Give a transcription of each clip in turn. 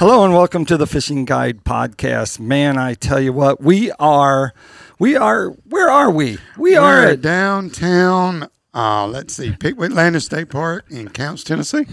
Hello and welcome to the Fishing Guide podcast. Man, I tell you what, we are, we are, where are we? We We're are at downtown. Uh, let's see, Pickwick Landing State Park in Counce, Tennessee.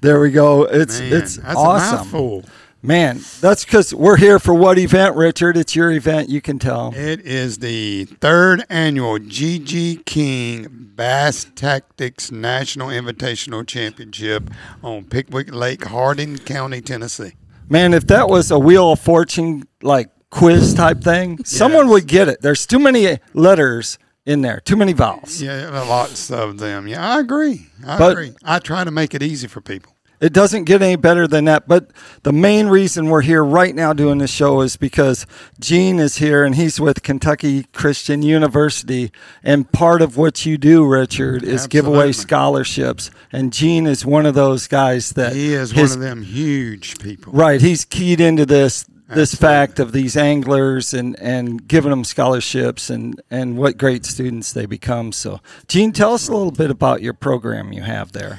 there we go. It's, Man, it's that's a awesome. mouthful. Man, that's because we're here for what event, Richard? It's your event, you can tell. It is the third annual GG King Bass Tactix National Invitational Championship on Pickwick Lake, Hardin County, Tennessee. Man, if that was a Wheel of Fortune like quiz type thing, someone would get it. There's too many letters in there, too many vowels. Yeah, lots of them. Yeah, I agree. I But- agree. I try to make it easy for people. It doesn't get any better than that. But the main reason we're here right now doing this show is because Gene is here and he's with Kentucky Christian University. And part of what you do, Richard, is give away scholarships. And Gene is one of those guys that He is his- one of them huge people. Right, he's keyed into this this Absolutely. fact of these anglers and and giving them scholarships and and what great students they become. So, Gene, tell us a little bit about your program you have there.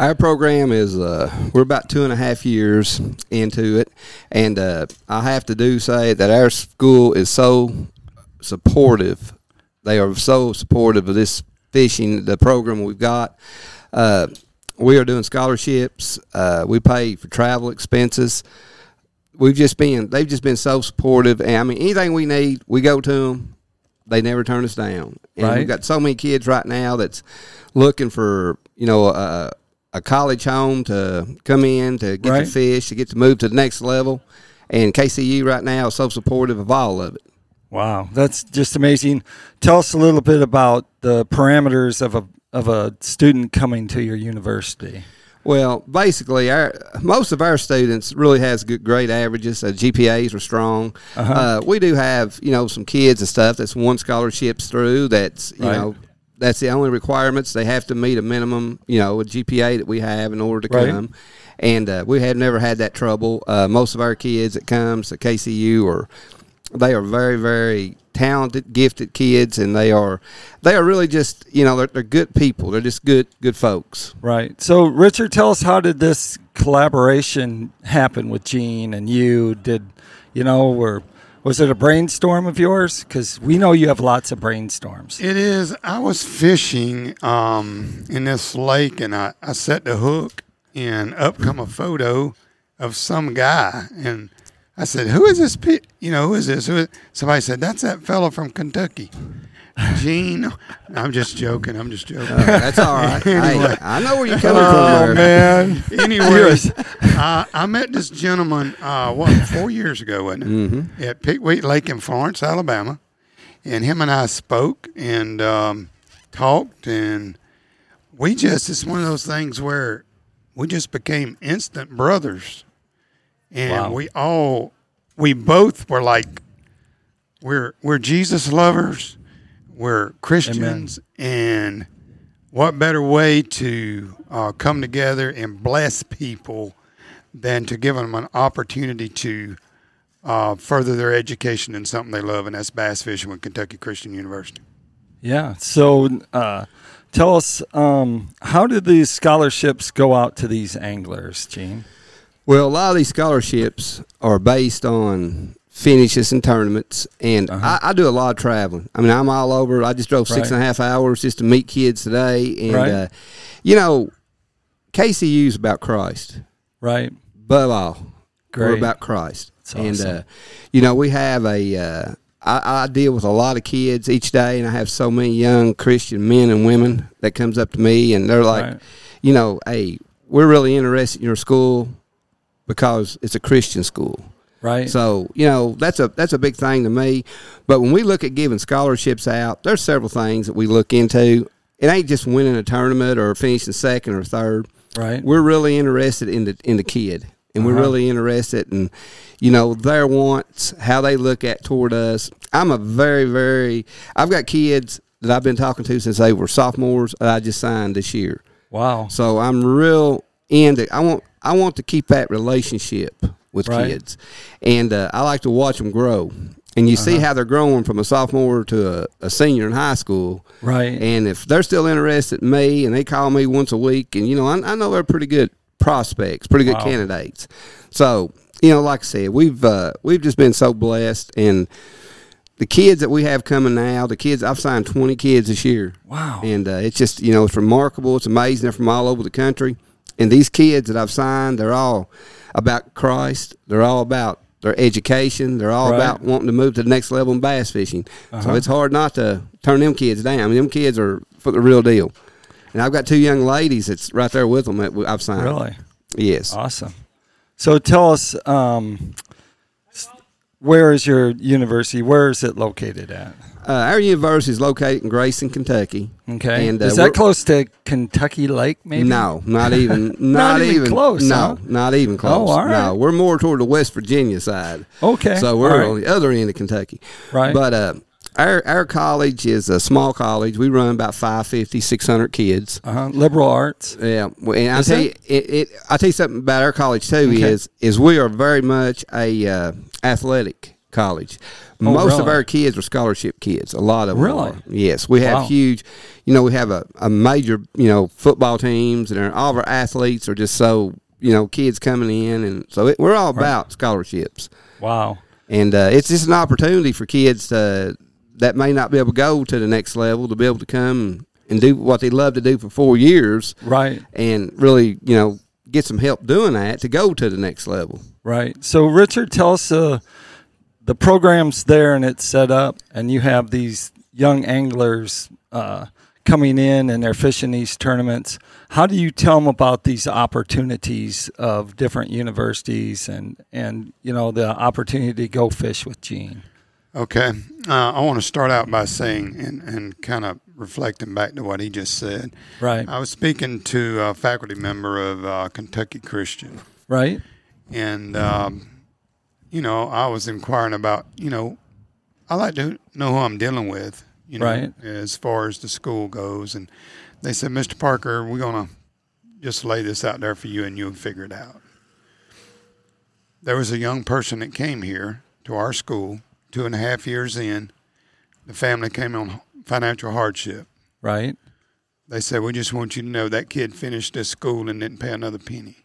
Our program is uh, we're about two and a half years into it, and uh, I have to do say that our school is so supportive. They are so supportive of this fishing the program we've got. Uh, we are doing scholarships. Uh, we pay for travel expenses. We've just been they've just been so supportive. And I mean anything we need, we go to them. They never turn us down. And Right. we've got so many kids right now that's looking for you know a, a college home to come in to get Right. to fish to get to move to the next level. And KCU right now is so supportive of all of it. Wow, that's just amazing. Tell us a little bit about the parameters of a of a student coming to your university. Well, basically, our most of our students really has good grade averages. Uh, GPAs are strong. Uh-huh. uh we do have you know some kids and stuff that's won scholarships through. That's you Right. know that's the only requirements. They have to meet a minimum you know a GPA that we have in order to Right. come. And uh, we have never had that trouble. Uh, most of our kids that comes to KCU are they are very very talented gifted kids and they are they are really just you know they're, they're good people they're just good good folks Right. So, Richard, tell us how did this collaboration happen with Gene and you? Did you know, or was it a brainstorm of yours? Because we know you have lots of brainstorms. It is. I was fishing um, in this lake, and I, I set the hook, and up come a photo of some guy, and I said, "Who is this? You know, who is this?" Who is-" Somebody said, "That's that fellow from Kentucky." Gene, I'm just joking. I'm just joking. That's all right. Anyway. Hey, I know where you're coming Oh from. there. man! Anyways, uh, I met this gentleman, uh, what, four years ago, wasn't it? At Pickwick Lake in Florence, Alabama. And him and I spoke and um, talked, and we just, it's one of those things where we just became instant brothers. And Wow. we all, we both were like, we're, we're Jesus lovers, we're Christians, and what better way to uh, come together and bless people than to give them an opportunity to uh, further their education in something they love, and that's bass fishing with Kentucky Christian University. Yeah. So, uh, tell us um, how did these scholarships go out to these anglers, Gene? Well, a lot of these scholarships are based on finishes and tournaments, and Uh-huh. I, I do a lot of traveling. I mean, I'm all over. I just drove six Right. and a half hours just to meet kids today, and Right. uh, you know, KCU's about Christ. Right. Above all, we're about Christ. That's and awesome. uh, you know, we have a. Uh, I, I deal with a lot of kids each day, and I have so many young Christian men and women that comes up to me, and they're like, Right. you know, hey, we're really interested in your school because it's a Christian school. Right. So you know that's a that's a big thing to me. But when we look at giving scholarships out, there's several things that we look into. It ain't just winning a tournament or finishing second or third. right. We're really interested in the in the kid, and we're Uh-huh. really interested in you know their wants, how they look at toward us. I'm a very very. I've got kids that I've been talking to since they were sophomores that I just signed this year. Wow. So I'm real into. I want I want to keep that relationship with Right. kids, and uh, I like to watch them grow. And you see how they're growing from a sophomore to a, a senior in high school. Right. And if they're still interested in me, and they call me once a week, and you know I, I know they're pretty good prospects, pretty good Wow. candidates. So you know, like I said, we've uh, we've just been so blessed, and the kids that we have coming now, the kids I've signed twenty kids this year. Wow. And uh, it's just you know it's remarkable. It's amazing. They're from all over the country, and these kids that I've signed, they're all about Christ. They're all about their education. They're all Right. about wanting to move to the next level in bass fishing. Uh-huh. So it's hard not to turn them kids down. I mean, them kids are for the real deal. And I've got two young ladies that's right there with them that I've signed. Really? Yes. Awesome. So tell us, um, where is your university? Where is it located at? Uh, our university is located in Grayson, Kentucky. Okay. And, uh, is that close to Kentucky Lake? Maybe. No, not even, not, Not even close, No, huh? not even close. Oh, all right. No, we're more toward the West Virginia side. Okay. So we're right. on the other end of Kentucky. Right. But uh, our our college is a small college. We run about 550, 600 kids. uh-huh. liberal arts. Yeah, and I tell you, it, it, I tell you something about our college too Okay. is is we are very much a uh, athletic college. Most of Oh, our kids are scholarship kids. A lot of them Really? are. Yes, we have Wow. huge. You know, we have a, a major you know football teams, and our- all of our athletes are just so you know kids coming in, and so it, we're all about scholarships Wow. and uh, it's just an opportunity for kids to, that may not be able to go to the next level to be able to come and do what they love to do for four years Right. and really you know get some help doing that to go to the next level Right. So, Richard, tell us uh, the program's there and it's set up, and you have these young anglers uh, coming in and they're fishing these tournaments. How do you tell them about these opportunities of different universities and and you know the opportunity to go fish with Gene? Okay. Uh, I want to start out by saying and, and kind of reflecting back to what he just said. Right. I was speaking to a faculty member of uh, Kentucky Christian, Right. and um, you know, I was inquiring about, you know, I like to know who I'm dealing with, you know, Right. as far as the school goes, and they said, Mr. Parker, we're gonna just lay this out there for you, and you'll figure it out. There was a young person that came here to our school, two and a half years in. The family came on financial hardship. Right. They said, We just want you to know that kid finished this school and didn't pay another penny.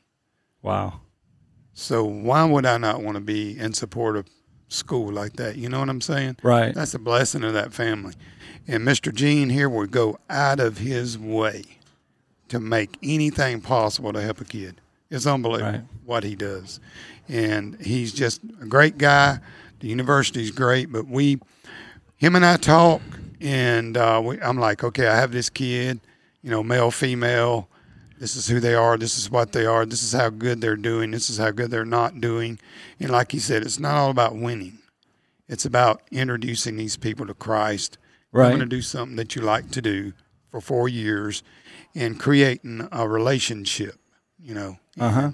Wow. So why would I not want to be in support of school like that? You know what I'm saying? Right. That's a blessing of that family. And Mr. Gene here would go out of his way to make anything possible to help a kid. It's unbelievable Right. what he does. And he's just a great guy. The university's great, but we, him and I talk, and uh, we, I'm like, okay, I have this kid, you know, male, female. This is who they are. This is what they are. This is how good they're doing. This is how good they're not doing. And like he said, it's not all about winning. It's about introducing these people to Christ. Right. Going to do something that you like to do for four years, and creating a relationship. You know. Uh huh.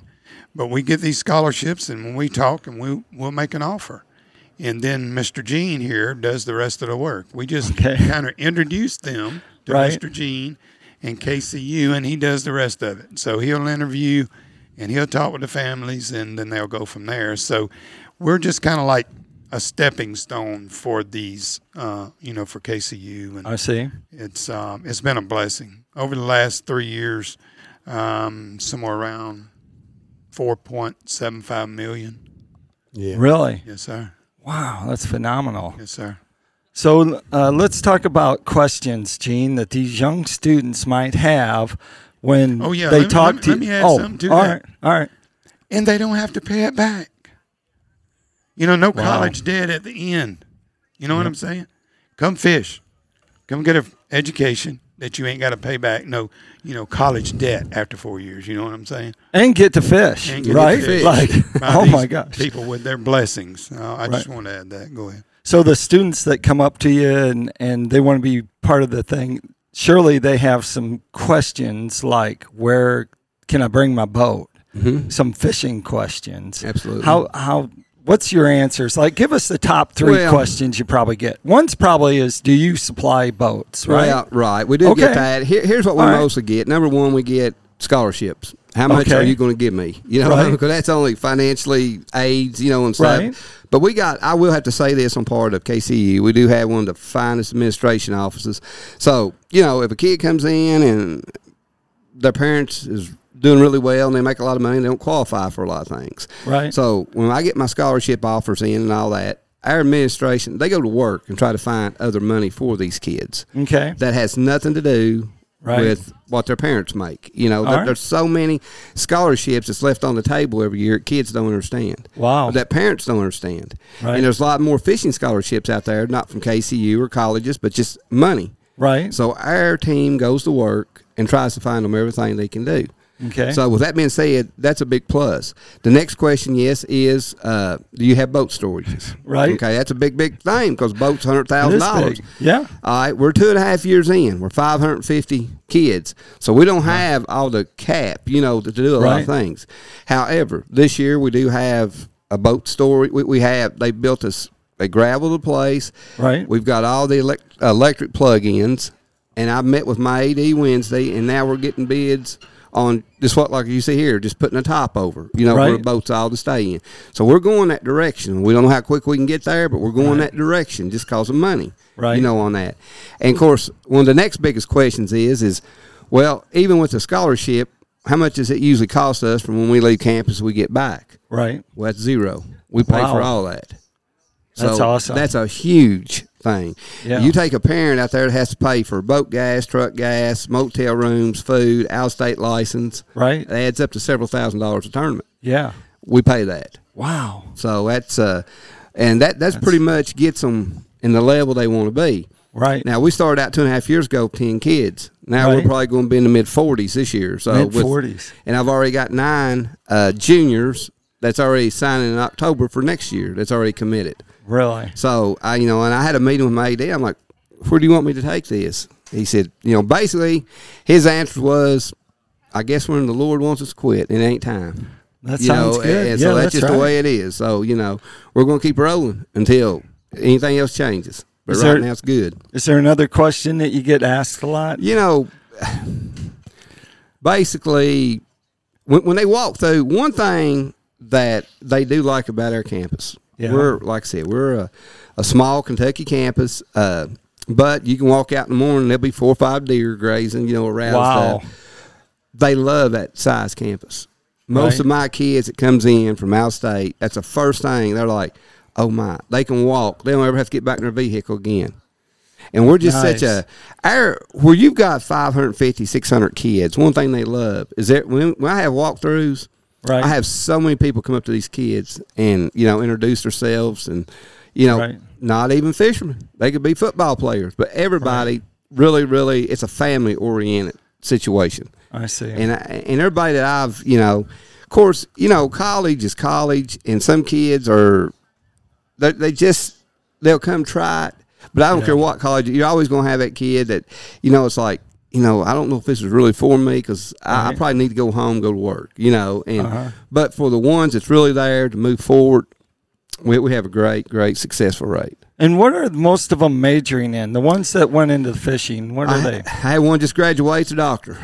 But we get these scholarships, and when we talk, and we we'll make an offer, and then Mr. Gene here does the rest of the work. We just Okay. kind of introduce them to Right. Mr. Gene and KCU, and he does the rest of it. So he'll interview, and he'll talk with the families, and then they'll go from there. So we're just kind of like a stepping stone for these, uh, you know, for KCU, and I see. it's um, it's been a blessing over the last three years. Um, somewhere around four point seven five million. yeah Really. Yes, sir. Wow. That's phenomenal. Yes, sir. So uh, let's talk about questions, Gene, that these young students might have when Oh, yeah, they me- talk me- to let me add oh, all right, all right. And they don't have to pay it back. You know, no Wow. college debt at the end. You know what I'm saying? Come fish. Come get an education that you ain't got to pay back. No, you know, college debt after four years. You know what I'm saying? And get to fish, And get to right? fish Like, by oh these my gosh. People with their blessings. Uh, I just want to add that. Go ahead. So the students that come up to you and, and they want to be part of the thing, surely they have some questions like, where can I bring my boat? hmm Some fishing questions. absolutely How how what's your answers? Like give us the top three Well- questions you probably get. One's probably is do you supply boats, right? Well, right. We do Okay. get that. Here, here's what we All right. mostly get. Number one, we get scholarships. How much Okay. are you going to give me? You know, Right. because that's only financially aids, you know, and stuff. Right. But we got. I will have to say this on part of KCU. We do have one of the finest administration offices. So you know, if a kid comes in and their parents is doing really well and they make a lot of money and they don't qualify for a lot of things. Right. So when I get my scholarship offers in and all that, our administration they go to work and try to find other money for these kids Okay. that has nothing to do Right. with what their parents make. You know, there, right. there's so many scholarships that's left on the table every year. Kids don't understand. Wow. That parents don't understand. Right. And there's a lot more fishing scholarships out there, not from KCU or colleges, but just money. Right. So our team goes to work and tries to find them everything they can do. Okay. So with that being said, that's a big plus. The next question, yes, is uh, do you have boat storages? Right. Okay, that's a big, big thing because boats hundred thousand dollars. Yeah. All right, we're two and a half years in. We're 550 kids. So we don't have all the cap, you know, to, to do a lot of Right. things. However, this year we do have a boat storage. We, we have, they built us, they graveled the place. Right. We've got all the elect, electric plug-ins. And I met with my AD Wednesday, and now we're getting bids on just what, like you see here, just putting a top over, you know, where the boats all to stay in. So we're going that direction. We don't know how quick we can get there, but we're going that direction just because of money, Right. You know, on that. And of course, one of the next biggest questions is, is well, even with the scholarship, how much does it usually cost us from when we leave campus we get back? Right. Well, that's zero. We pay Wow. for all that. That's awesome. That's a huge thing. Yeah. You take a parent out there that has to pay for boat gas, truck gas, motel rooms, food, out of state license. Right. It adds up to several thousand dollars a tournament. Yeah. We pay that. Wow. So that's uh, and that that's, pretty much gets them in the level they want to be. Right. Now we started out two and a half years ago, with ten kids. Now Right. we're probably going to be in the mid forties this year. So with- Mid-40s. and I've already got nine uh, juniors that's already signing in October for next year. That's already committed. Really. So I, you know, and I had a meeting with my AD. I'm like, where do you want me to take this? He said, you know, basically, his answer was, I guess when the Lord wants us to quit, it ain't time. That you sounds know, good. And yeah, so that's, that's just right. the way it is. So you know, we're going to keep rolling until anything else changes. But Is right there- now, it's good. Is there another question that you get asked a lot? You know, basically, when, when they walk through, one thing that they do like about our campus, Yeah. we're like I said, we're a, a small Kentucky campus, uh, but you can walk out in the morning, there'll be four or five deer grazing, you know, around. Wow. stuff. They love that size campus. Most Right. of my kids that comes in from out of state, that's the first thing they're like, "Oh my, they can walk. They don't ever have to get back in their vehicle again." And we're just such a our where you've got 550, 600 kids. One thing they love is that when, when I have walkthroughs, Right. I have so many people come up to these kids and you know introduce themselves and you know Right. not even fishermen. They could be football players, but everybody really, really, it's a family oriented situation. I see. And I, and everybody that I've you know, of course, you know, college is college, and some kids are they they just they'll come try it. But I don't Yeah. care what college. You're always going to have that kid that you know. It's like you know, I don't know if this is really for me because I, I probably need to go home, go to work. You know, and Uh-huh. but for the ones that's really there to move forward, we we have a great, great successful rate. and what are most of them majoring in? The ones that went into fishing, what are I, they? I had one just graduate a doctor.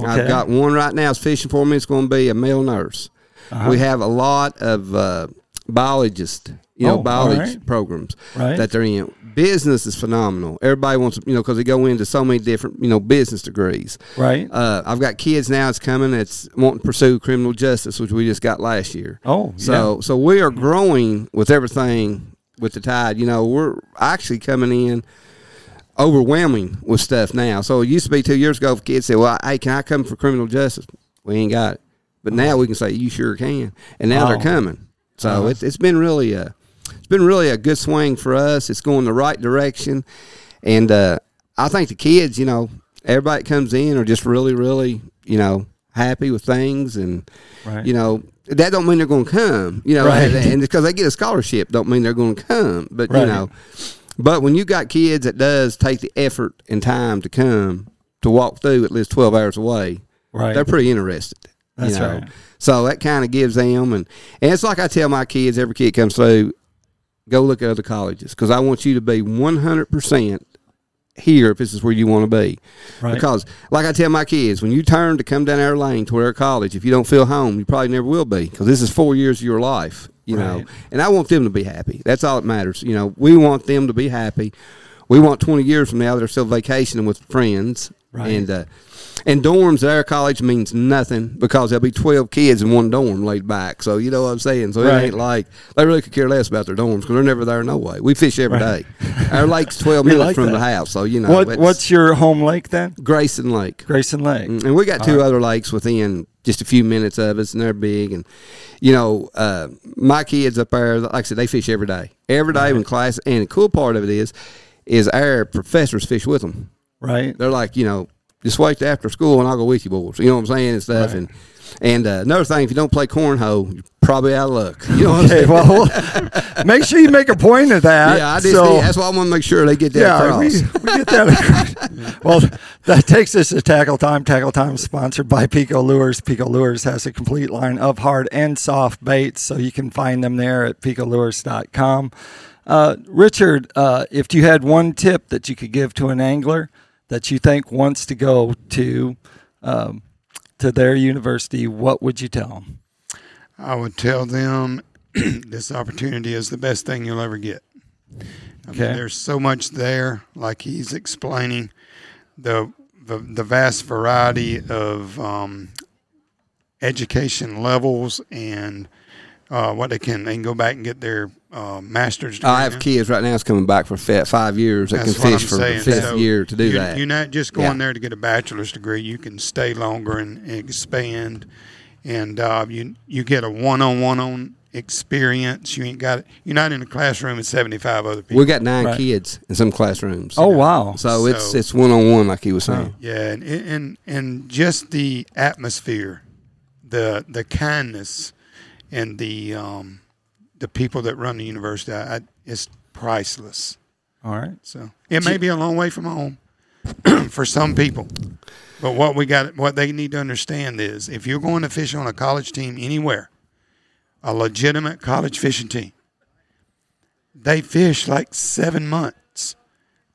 Okay. I've got one right now is fishing for me. It's going to be a male nurse. Uh-huh. We have a lot of uh, biologists, you know, Oh, biology right. programs Right. that they're in. Business is phenomenal. Everybody wants, you know, because they go into so many different, you know, business degrees. Right. Uh, I've got kids now that's coming that's wanting to pursue criminal justice, which we just got last year. Oh, So so we are growing with everything with the tide. You know, we're actually coming in overwhelming with stuff now. So it used to be two years ago, if kids said, "Well, hey, can I come for criminal justice?" We ain't got it, but now we can say, "You sure can," and now Wow. they're coming. So Uh-huh. it's it's been really a it's been really a good swing for us. It's going the right direction, and uh, I think the kids, you know, everybody that comes in are just really, really, you know, happy with things and Right. you know that don't mean they're going to come you know Right. and, because they get a scholarship don't mean they're going to come but Right. you know but when you got kids that does take the effort and time to come to walk through at least 12 hours away Right. they're pretty interested you That's know? right. so that kind of gives them and, and it's like i tell my kids every kid comes through go look at other colleges because i want you to be 100% here if this is where you want to be Right. because, like I tell my kids, when you turn to come down our lane to our college, if you don't feel home, you probably never will be because this is four years of your life, you know. And I want them to be happy. That's all that matters. You know, we want them to be happy. We want 20 years from now they're still vacationing with friends. Right. And, uh, And dorms at our college means nothing because there'll be twelve kids in one dorm laid back. So you know what I'm saying. So Right. it ain't like they really could care less about their dorms because they're never there no way. We fish every day. Right. Our lake's twelve We minutes like from that. the house, so you know what what's your home lake then? Grayson Lake. Grayson Lake. Mm, And we got two other lakes within just a few minutes of us, and they're big. And you know, uh, my kids up there, like I said, they fish every day, every day when class. And the cool part of it is, is our professors fish with them. Right. They're like, you know, just wait after school and I'll go with you boys. You know what I'm saying and stuff. Right. And and uh, another thing, if you don't play cornhole, you're probably out of luck. You know what I'm Okay, saying? well, make sure you make a point of that. yeah, I just so, that's why I want to make sure they get that yeah, we, across. we get that. across. well, that takes us to Tackle Time. Tackle Time is sponsored by Pico Lures. Pico Lures has a complete line of hard and soft baits, so you can find them there at picolures.com. Uh, Richard, uh, if you had one tip that you could give to an angler that you think wants to go to um, to their university, what would you tell them? I would tell them this opportunity is the best thing you'll ever get. I Okay. mean, there's so much there, like he's explaining, the the, the vast variety of um, education levels and uh, what they can they can go back and get their uh, master's degree. I have in. kids right now that's coming back for five years that That's can fish for saying. the fifth So year to do you, that. You're not just going Yeah. there to get a bachelor's degree. You can stay longer and expand, and uh, you you get a one-on-one on experience. You ain't got you're not in a classroom with 75 other people. we got nine Right. kids in some classrooms. Oh, wow. So it's it's one on one, like he was saying. yeah, and, and and just the atmosphere, the the kindness, and the um, the people that run the university, I, I, it's priceless. All right. So it may be a long way from home for some people, but what we got, what they need to understand is, if you're going to fish on a college team anywhere, a legitimate college fishing team, they fish like seven months.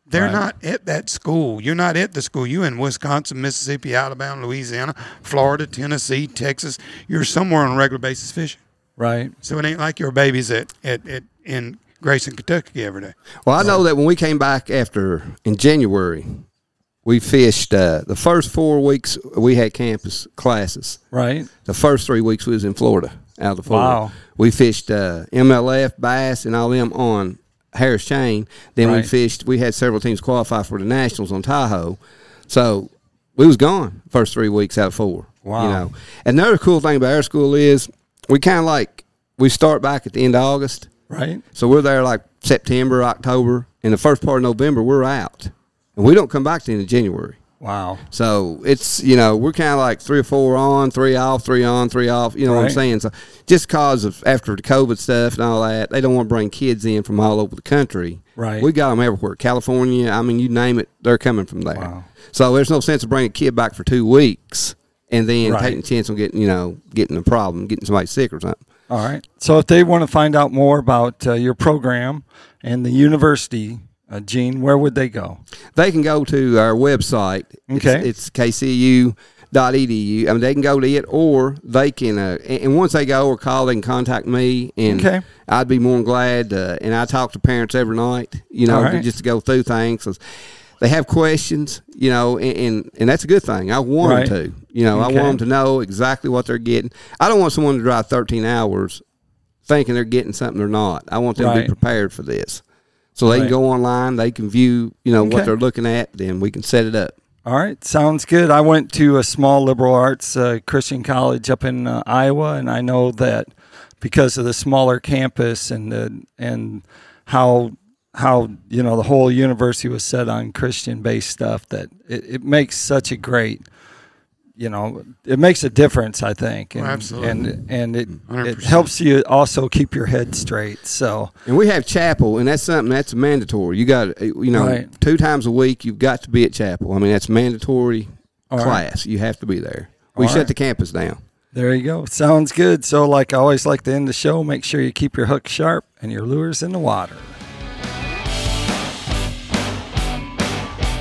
They're Right. not at that school. You're not at the school. You're in Wisconsin, Mississippi, Alabama, Louisiana, Florida, Tennessee, Texas. You're somewhere on a regular basis fishing. Right. So it ain't like your babies at, at, at in Grayson, Kentucky every day. Well, I know that when we came back after in January, we fished uh, the first four weeks we had campus classes. Right. The first three weeks we was in Florida, out of Florida. Wow. We fished uh, MLF, bass, and all them on Harris Chain. Then we fished. We had several teams qualify for the nationals on Toho. So we was gone first three weeks out of four. Wow. You know. Another cool thing about our school is we kind of like we start back at the end of August. Right. So we're there like September, October, and the first part of November we're out, and we don't come back to the end of January. Wow. So it's you know we're kind of like three or four on, three off, three on, three off. You know what I'm saying? So just cause of after the COVID stuff and all that, they don't want to bring kids in from all over the country. Right. We got them everywhere. California, I mean, you name it, they're coming from there. Wow. So there's no sense of bringing a kid back for two weeks and then Right. taking a chance on getting you know getting a problem, getting somebody sick or something. All right. So if they want to find out more about uh, your program and the university, uh, Gene, where would they go? they can go to our website. Okay. It's, it's kcu.edu. I mean, they can go to it, or they can. Uh, and once they go or call, they can contact me, and Okay. I'd be more than glad. Uh, and I talk to parents every night, you know, right. just to go through things. They have questions, you know, and, and and that's a good thing. I want Right. them to, you know, Okay. I want them to know exactly what they're getting. I don't want someone to drive 13 hours thinking they're getting something they're not. I want them to be prepared for this. So they Right. can go online, they can view, you know, Okay. what they're looking at, then we can set it up. All right. Sounds good. I went to a small liberal arts uh, Christian college up in uh, Iowa, and I know that because of the smaller campus and the, and how how you know the whole university was set on Christian based stuff that it, it makes such a great you know it makes a difference I think and Oh, absolutely. and and it it 100%. helps you also keep your head straight so And we have chapel, and that's something that's mandatory. You got, eh, you know, Right. two times a week, you've got to be at chapel. I mean, that's mandatory All right. class. You have to be there. We All shut right. the campus down. There you go. Sounds good. So, like I always like to end the show, make sure you keep your hook sharp and your lures in the water.